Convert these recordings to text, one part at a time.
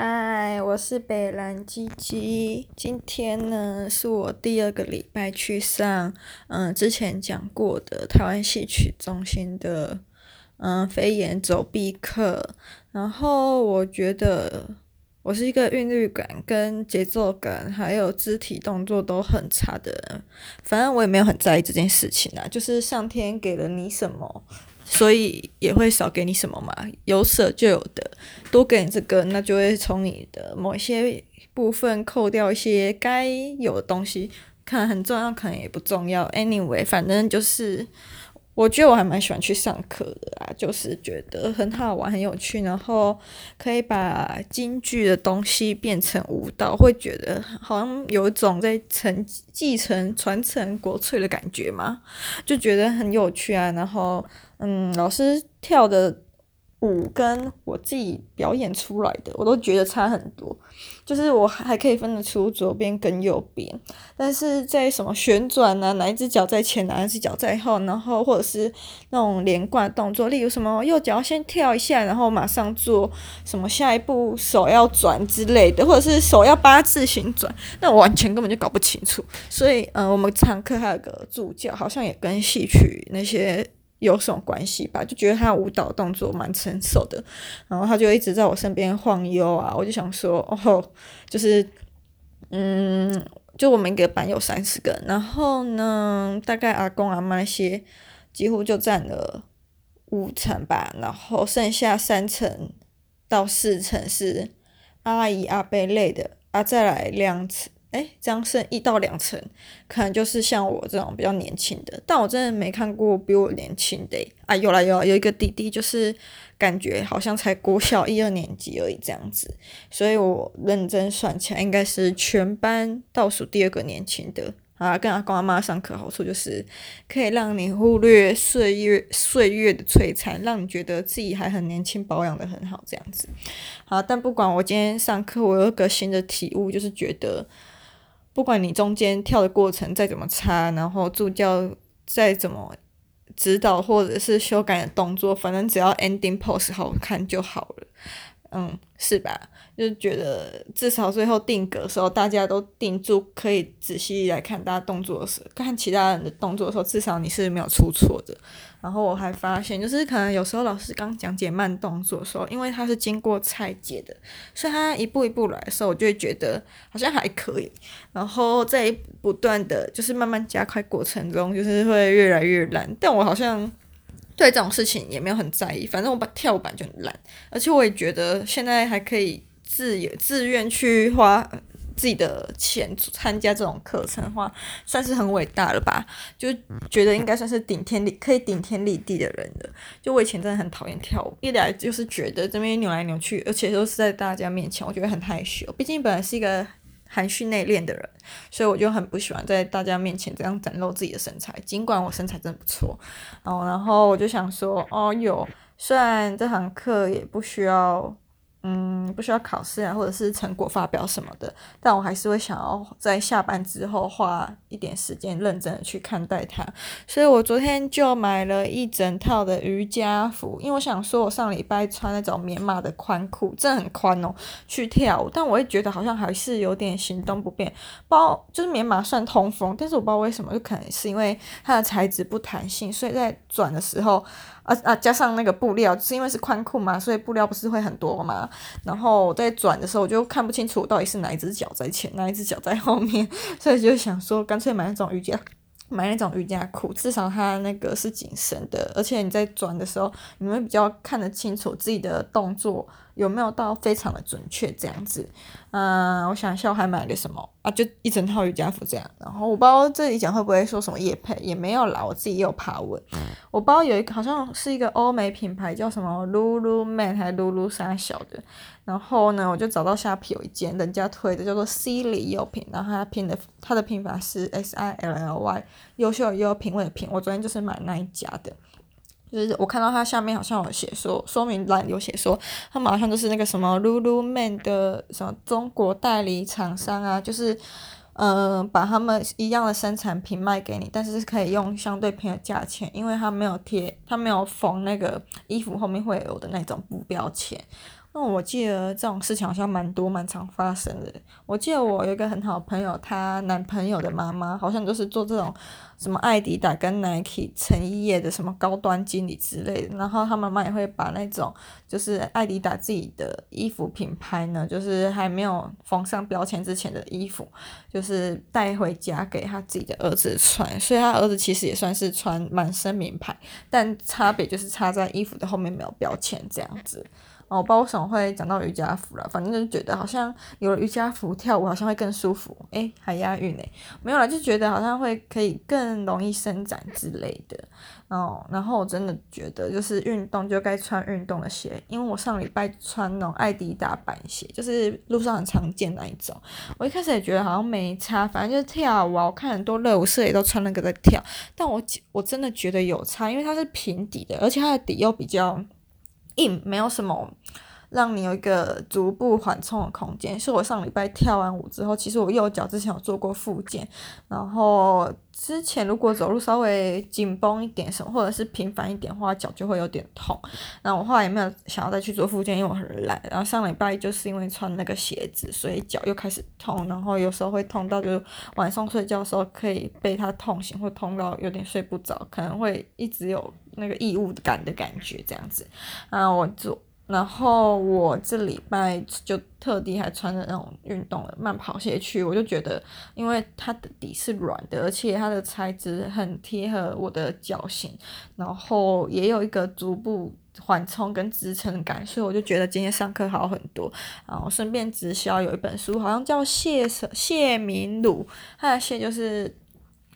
嗨，我是北兰鸡鸡。今天呢，是我第二个礼拜去上，嗯，之前讲过的台湾戏曲中心的，嗯，飞檐走壁课。然后我觉得我是一个韵律感、跟节奏感，还有肢体动作都很差的人。反正我也没有很在意这件事情啊，就是上天给了你什么。所以也会少给你什么嘛，有舍就有得，多给你这个，那就会从你的某些部分扣掉一些该有的东西，可能很重要，可能也不重要。Anyway，反正就是，我觉得我还蛮喜欢去上课的啊，就是觉得很好玩，很有趣，然后可以把京剧的东西变成舞蹈，会觉得好像有一种在承继承、传承国粹的感觉嘛，就觉得很有趣啊，然后。嗯，老师跳的舞跟我自己表演出来的，我都觉得差很多。就是我还可以分得出左边跟右边，但是在什么旋转啊，哪一只脚在前，哪一只脚在后，然后或者是那种连贯动作，例如什么右脚先跳一下，然后马上做什么下一步手要转之类的，或者是手要八字形转，那我完全根本就搞不清楚。所以，嗯，我们这堂课还有个助教，好像也跟戏曲那些。有什么关系吧？就觉得他舞蹈动作蛮成熟的，然后他就一直在我身边晃悠啊，我就想说，哦，就是，嗯，就我们一个班有三十个，然后呢，大概阿公阿妈那些几乎就占了五成吧，然后剩下三成到四成是阿姨阿伯类的，啊，再来两成。哎，这样剩一到两成，可能就是像我这种比较年轻的，但我真的没看过比我年轻的。啊，有啦有啦，有一个弟弟，就是感觉好像才国小一二年级而已这样子，所以我认真算起来，应该是全班倒数第二个年轻的。啊，跟阿公阿妈上课好处就是可以让你忽略岁月岁月的摧残，让你觉得自己还很年轻，保养得很好这样子。好，但不管我今天上课，我有个新的体悟，就是觉得。不管你中间跳的过程再怎么差，然后助教再怎么指导或者是修改的动作，反正只要 ending pose 好看就好了，嗯，是吧？就觉得至少最后定格的时候，大家都定住，可以仔细来看大家动作的时候，看其他人的动作的时候，至少你是没有出错的。然后我还发现，就是可能有时候老师刚讲解慢动作的时候，因为他是经过拆解的，所以他一步一步来的时候，我就会觉得好像还可以。然后在不断的就是慢慢加快过程中，就是会越来越烂。但我好像对这种事情也没有很在意，反正我把跳板就很烂，而且我也觉得现在还可以自由自愿去花。自己的钱参加这种课程的话，算是很伟大了吧？就觉得应该算是顶天立可以顶天立地的人了。就我以前真的很讨厌跳舞，一来就是觉得这边扭来扭去，而且都是在大家面前，我觉得很害羞。毕竟本来是一个含蓄内敛的人，所以我就很不喜欢在大家面前这样展露自己的身材。尽管我身材真的不错，哦，然后我就想说，哦有，虽然这堂课也不需要。嗯，不需要考试啊，或者是成果发表什么的，但我还是会想要在下班之后花一点时间认真的去看待它。所以我昨天就买了一整套的瑜伽服，因为我想说，我上礼拜穿那种棉麻的宽裤，真的很宽哦，去跳舞，但我会觉得好像还是有点行动不便。包就是棉麻算通风，但是我不知道为什么，就可能是因为它的材质不弹性，所以在转的时候。啊啊！加上那个布料，是因为是宽裤嘛，所以布料不是会很多嘛。然后在转的时候，我就看不清楚到底是哪一只脚在前，哪一只脚在后面，所以就想说，干脆买那种瑜伽，买那种瑜伽裤，至少它那个是紧身的，而且你在转的时候，你会比较看得清楚自己的动作。有没有到非常的准确这样子？嗯，我想一下，我还买了什么啊？就一整套瑜伽服这样。然后我不知道这里讲会不会说什么夜配，也没有啦。我自己也有爬文，我不知道有一个好像是一个欧美品牌叫什么 Lululemon 还是 Lulu 啥小的。然后呢，我就找到下皮有一件人家推的叫做 Silly 优品，然后它拼的它的拼法是 S I L L Y，优秀优品味的品。我昨天就是买那一家的。就是我看到它下面好像有写说，说明栏有写说，他马上就是那个什么 Lululemon 的什么中国代理厂商啊，就是，嗯、呃，把他们一样的生产品卖给你，但是可以用相对便宜的价钱，因为它没有贴，它没有缝那个衣服后面会有的那种布标签。那我记得这种事情好像蛮多蛮常发生的。我记得我有一个很好朋友，她男朋友的妈妈好像就是做这种什么爱迪达跟 Nike 成衣业的什么高端经理之类的。然后他妈妈也会把那种就是爱迪达自己的衣服品牌呢，就是还没有缝上标签之前的衣服，就是带回家给他自己的儿子穿。所以他儿子其实也算是穿满身名牌，但差别就是差在衣服的后面没有标签这样子。哦，我不知道为什么会讲到瑜伽服了，反正就是觉得好像有了瑜伽服跳舞好像会更舒服，诶，还押韵诶，没有啦，就觉得好像会可以更容易伸展之类的。哦，然后我真的觉得就是运动就该穿运动的鞋，因为我上礼拜穿那种爱迪达板鞋，就是路上很常见那一种。我一开始也觉得好像没差，反正就是跳舞啊，我看很多热舞社也都穿那个在跳，但我我真的觉得有差，因为它是平底的，而且它的底又比较。硬，没有什么让你有一个逐步缓冲的空间。是我上礼拜跳完舞之后，其实我右脚之前有做过复健，然后之前如果走路稍微紧绷一点什么，或者是频繁一点的话，脚就会有点痛。然后我后来也没有想要再去做复健，因为我很懒。然后上礼拜就是因为穿那个鞋子，所以脚又开始痛，然后有时候会痛到就是晚上睡觉的时候可以被它痛醒，或痛到有点睡不着，可能会一直有。那个异物感的感觉，这样子，啊，我做，然后我这礼拜就特地还穿着那种运动的慢跑鞋去，我就觉得，因为它的底是软的，而且它的材质很贴合我的脚型，然后也有一个足部缓冲跟支撑感，所以我就觉得今天上课好很多。然后顺便直销有一本书，好像叫谢谢明儒，它的谢就是。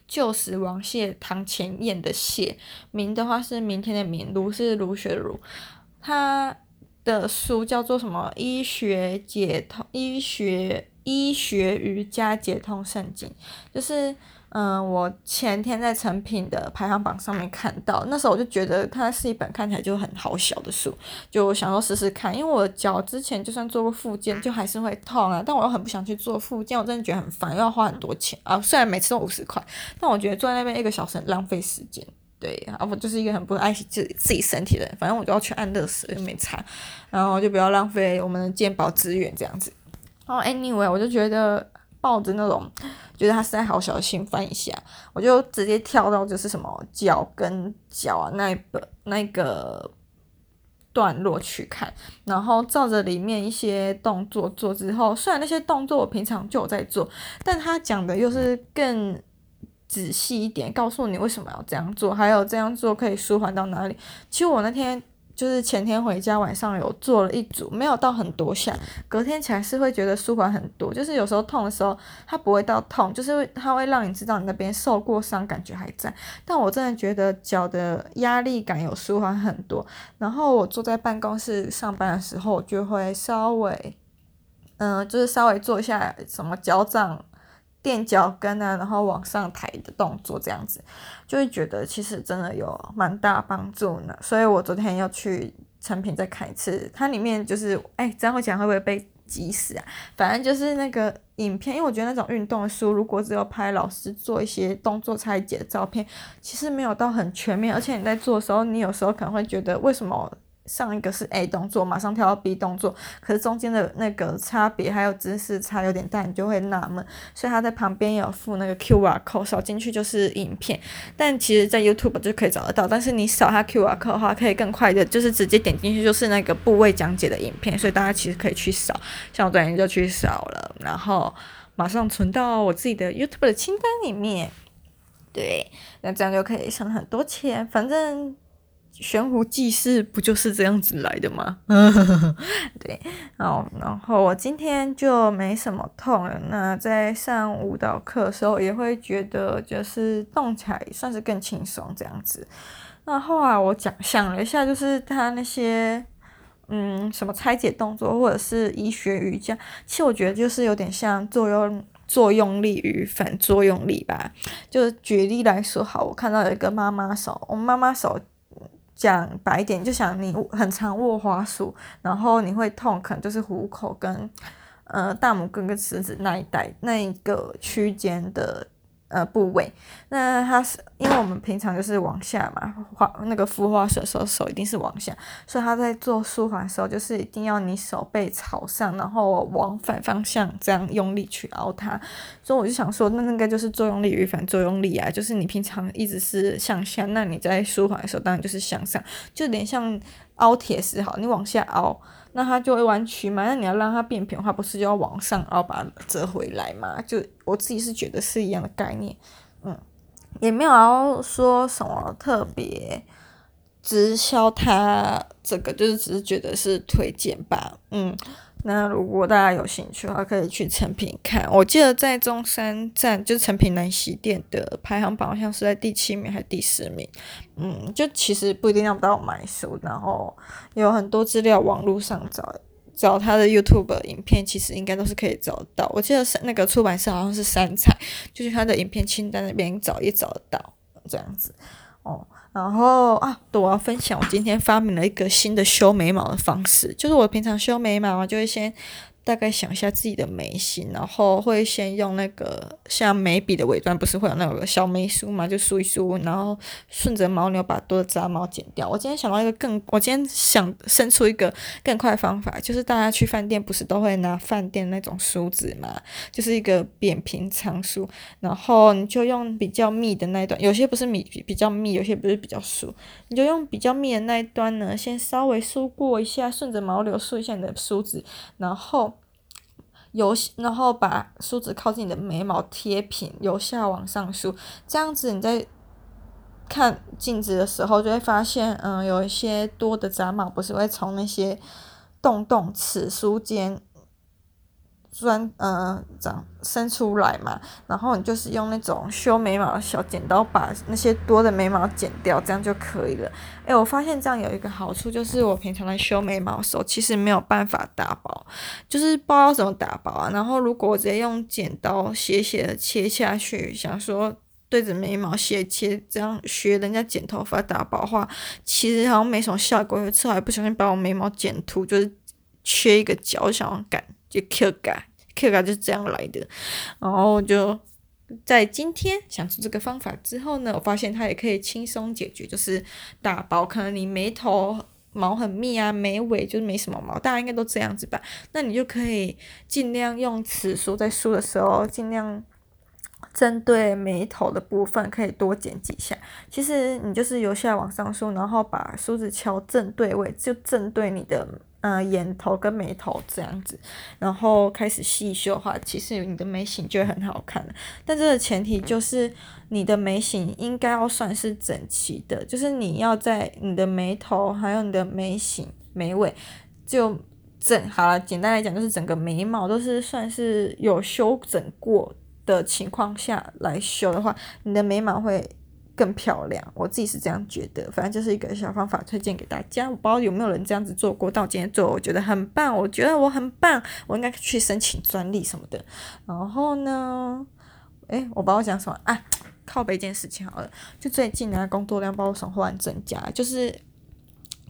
旧时王谢堂前燕的谢，明的话是明天的明，儒是儒学的儒。他的书叫做什么？医学解通，医学医学瑜伽解通圣经，就是。嗯，我前天在诚品的排行榜上面看到，那时候我就觉得它是一本看起来就很好小的书，就想说试试看，因为我脚之前就算做过复健，就还是会痛啊，但我又很不想去做复健，我真的觉得很烦，又要花很多钱啊。虽然每次都五十块，但我觉得坐在那边一个小时浪费时间。对，啊，我就是一个很不爱惜自己自己身体的人，反正我就要去安乐死，又没差，然后就不要浪费我们的健保资源这样子。然后 anyway，我就觉得。抱着那种觉得他实在好小心翻一下，我就直接跳到就是什么脚跟脚啊那一个那个段落去看，然后照着里面一些动作做之后，虽然那些动作我平常就有在做，但他讲的又是更仔细一点，告诉你为什么要这样做，还有这样做可以舒缓到哪里。其实我那天。就是前天回家晚上有做了一组，没有到很多下，隔天起来是会觉得舒缓很多。就是有时候痛的时候，它不会到痛，就是它会让你知道你那边受过伤，感觉还在。但我真的觉得脚的压力感有舒缓很多。然后我坐在办公室上班的时候，就会稍微，嗯、就是稍微做一下什么脚掌。垫脚跟啊，然后往上抬的动作，这样子就会觉得其实真的有蛮大帮助呢。所以我昨天要去诚品再看一次，它里面就是，哎，这样会讲会不会被挤死啊？反正就是那个影片，因为我觉得那种运动的书，如果只有拍老师做一些动作拆解的照片，其实没有到很全面，而且你在做的时候，你有时候可能会觉得为什么？上一个是 A 动作，马上跳到 B 动作，可是中间的那个差别还有姿势差有点大，你就会纳闷。所以他在旁边有附那个 QR code，扫进去就是影片。但其实，在 YouTube 就可以找得到，但是你扫他 QR code 的话，可以更快的，就是直接点进去就是那个部位讲解的影片。所以大家其实可以去扫，像我昨天就去扫了，然后马上存到我自己的 YouTube 的清单里面。对，那这样就可以省很多钱，反正。悬壶济世不就是这样子来的吗？对，好，然后我今天就没什么痛了。那在上舞蹈课的时候，也会觉得就是动起来算是更轻松这样子。那后来我讲想了一下，就是他那些嗯什么拆解动作或者是医学瑜伽，其实我觉得就是有点像作用作用力与反作用力吧。就举例来说，好，我看到有一个妈妈手，我妈妈手。讲白一点，就想你很常握滑鼠，然后你会痛，可能就是虎口跟呃大拇哥跟食指那一带那一个区间的呃部位。那它是因为我们平常就是往下嘛，画那个敷画的时候手一定是往下，所以他在做舒缓的时候，就是一定要你手背朝上，然后往反方向这样用力去凹它。所以我就想说，那应该就是作用力与反作用力啊，就是你平常一直是向下，那你在舒缓的时候当然就是向上，就有点像凹铁丝好，你往下凹。那它就会弯曲嘛，那你要让它变平的话，不是就要往上凹把它折回来嘛？就我自己是觉得是一样的概念，嗯，也没有要说什么特别直销它这个，就是只是觉得是推荐吧，嗯。那如果大家有兴趣的话，可以去诚品看。我记得在中山站，就是诚品南西店的排行榜，好像是在第七名还是第十名。嗯，就其实不一定要到买书，然后有很多资料，网络上找找他的 YouTube 影片，其实应该都是可以找得到。我记得是那个出版社好像是三彩，就是他的影片清单那边找也找得到这样子。哦，然后啊，对，我要分享，我今天发明了一个新的修眉毛的方式，就是我平常修眉毛啊，就会先。大概想一下自己的眉形，然后会先用那个像眉笔的尾端，不是会有那个小眉梳嘛，就梳一梳，然后顺着毛流把多的杂毛剪掉。我今天想到一个更，我今天想生出一个更快的方法，就是大家去饭店不是都会拿饭店那种梳子嘛，就是一个扁平长梳，然后你就用比较密的那一端，有些不是密比较密，有些不是比较疏，你就用比较密的那一端呢，先稍微梳过一下，顺着毛流梳一下你的梳子，然后。由然后把梳子靠近你的眉毛贴平，由下往上梳，这样子你在看镜子的时候就会发现，嗯，有一些多的杂毛不是会从那些洞洞、齿梳间。钻呃长伸出来嘛，然后你就是用那种修眉毛的小剪刀把那些多的眉毛剪掉，这样就可以了。诶，我发现这样有一个好处，就是我平常在修眉毛的时候，其实没有办法打薄，就是不知道怎么打薄啊。然后如果我直接用剪刀斜斜的切下去，想说对着眉毛斜切，这样学人家剪头发打薄的话，其实好像没什么效果。有一次还不小心把我眉毛剪秃，就是缺一个角，我想要改。就 Q 感，Q 感就是这样来的。然后就在今天想出这个方法之后呢，我发现它也可以轻松解决，就是打薄。可能你眉头毛很密啊，眉尾就是没什么毛，大家应该都这样子吧？那你就可以尽量用齿梳，在梳的时候尽量针对眉头的部分可以多剪几下。其实你就是由下往上梳，然后把梳子敲正对位，就正对你的。嗯、眼头跟眉头这样子，然后开始细修的话，其实你的眉形就会很好看。但这个前提就是你的眉形应该要算是整齐的，就是你要在你的眉头还有你的眉形、眉尾就整好了。简单来讲，就是整个眉毛都是算是有修整过的情况下来修的话，你的眉毛会。更漂亮，我自己是这样觉得。反正就是一个小方法，推荐给大家。我不知道有没有人这样子做过，但我今天做，我觉得很棒。我觉得我很棒，我应该去申请专利什么的。然后呢，诶，我不知道讲什么啊？靠背一件事情好了，就最近呢，工作量不知道为什么忽然增加，就是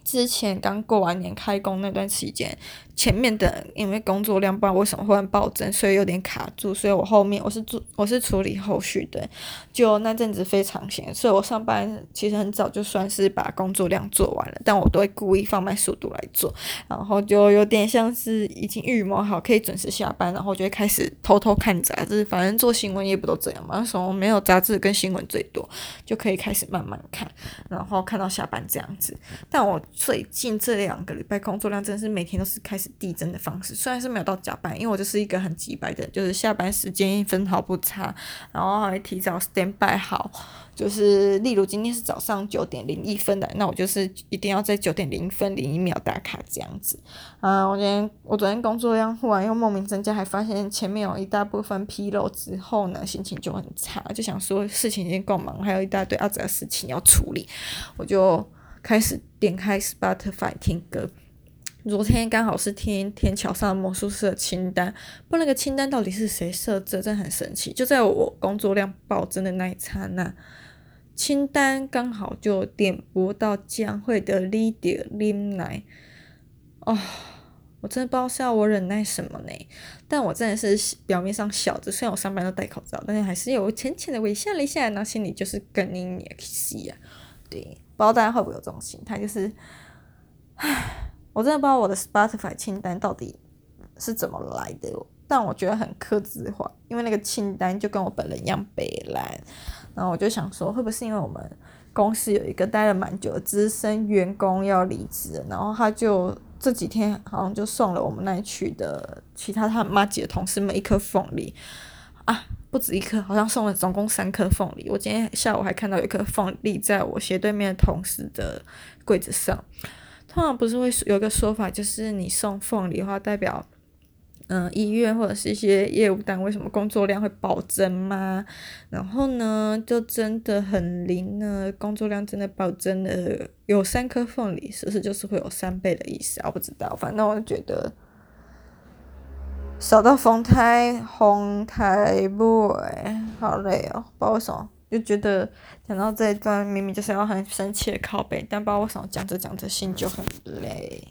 之前刚过完年开工那段期间。前面的因为工作量不知道为什么忽然暴增，所以有点卡住，所以我后面我是做我是处理后续的，就那阵子非常闲，所以我上班其实很早就算是把工作量做完了，但我都会故意放慢速度来做，然后就有点像是已经预谋好可以准时下班，然后就会开始偷偷看杂志，反正做新闻业不都这样嘛，什么没有杂志跟新闻最多，就可以开始慢慢看，然后看到下班这样子。但我最近这两个礼拜工作量真的是每天都是开始。递增的方式，虽然是没有到加班，因为我就是一个很急白的，就是下班时间分毫不差，然后还提早 stand by 好，就是例如今天是早上九点零一分的，那我就是一定要在九点零分零一秒打卡这样子。啊，我今天我昨天工作量忽然又莫名增加，还发现前面有一大部分纰漏之后呢，心情就很差，就想说事情已经够忙，还有一大堆阿杂的事情要处理，我就开始点开 Spotify 听歌。昨天刚好是听天桥上的魔术师的清单，不那个清单到底是谁设置，真的很神奇。就在我工作量暴增的那一刹那，清单刚好就点播到江蕙的《你着忍耐》哦，我真的不知道是要我忍耐什么呢？但我真的是表面上笑着，虽然我上班都戴口罩，但是还是有浅浅的微笑了一下，然后心里就是更硬也气啊。对，不知道大家会不会有这种心态，就是，唉，我真的不知道我的 Spotify 清单到底是怎么来的，但我觉得很客制化，因为那个清单就跟我本人一样北烂，然后我就想说，会不会是因为我们公司有一个待了蛮久的资深员工要离职，然后他就这几天好像就送了我们那一区的其他他妈几的同事们一颗凤梨啊。不止一颗，好像送了总共三颗凤梨。我今天下午还看到有一颗凤梨在我斜对面同事的柜子上。通常不是会有个说法，就是你送凤梨的话，代表嗯医院或者是一些业务单位什么工作量会暴增吗？然后呢，就真的很灵呢，工作量真的暴增了。有三颗凤梨，是不是就是会有三倍的意思？我不知道，反正我就觉得。扫到风台风台不诶，好累哦，不知道为什么，就觉得讲到这一段明明就是要很生气的靠背，但不知道为什么讲着讲着心就很累。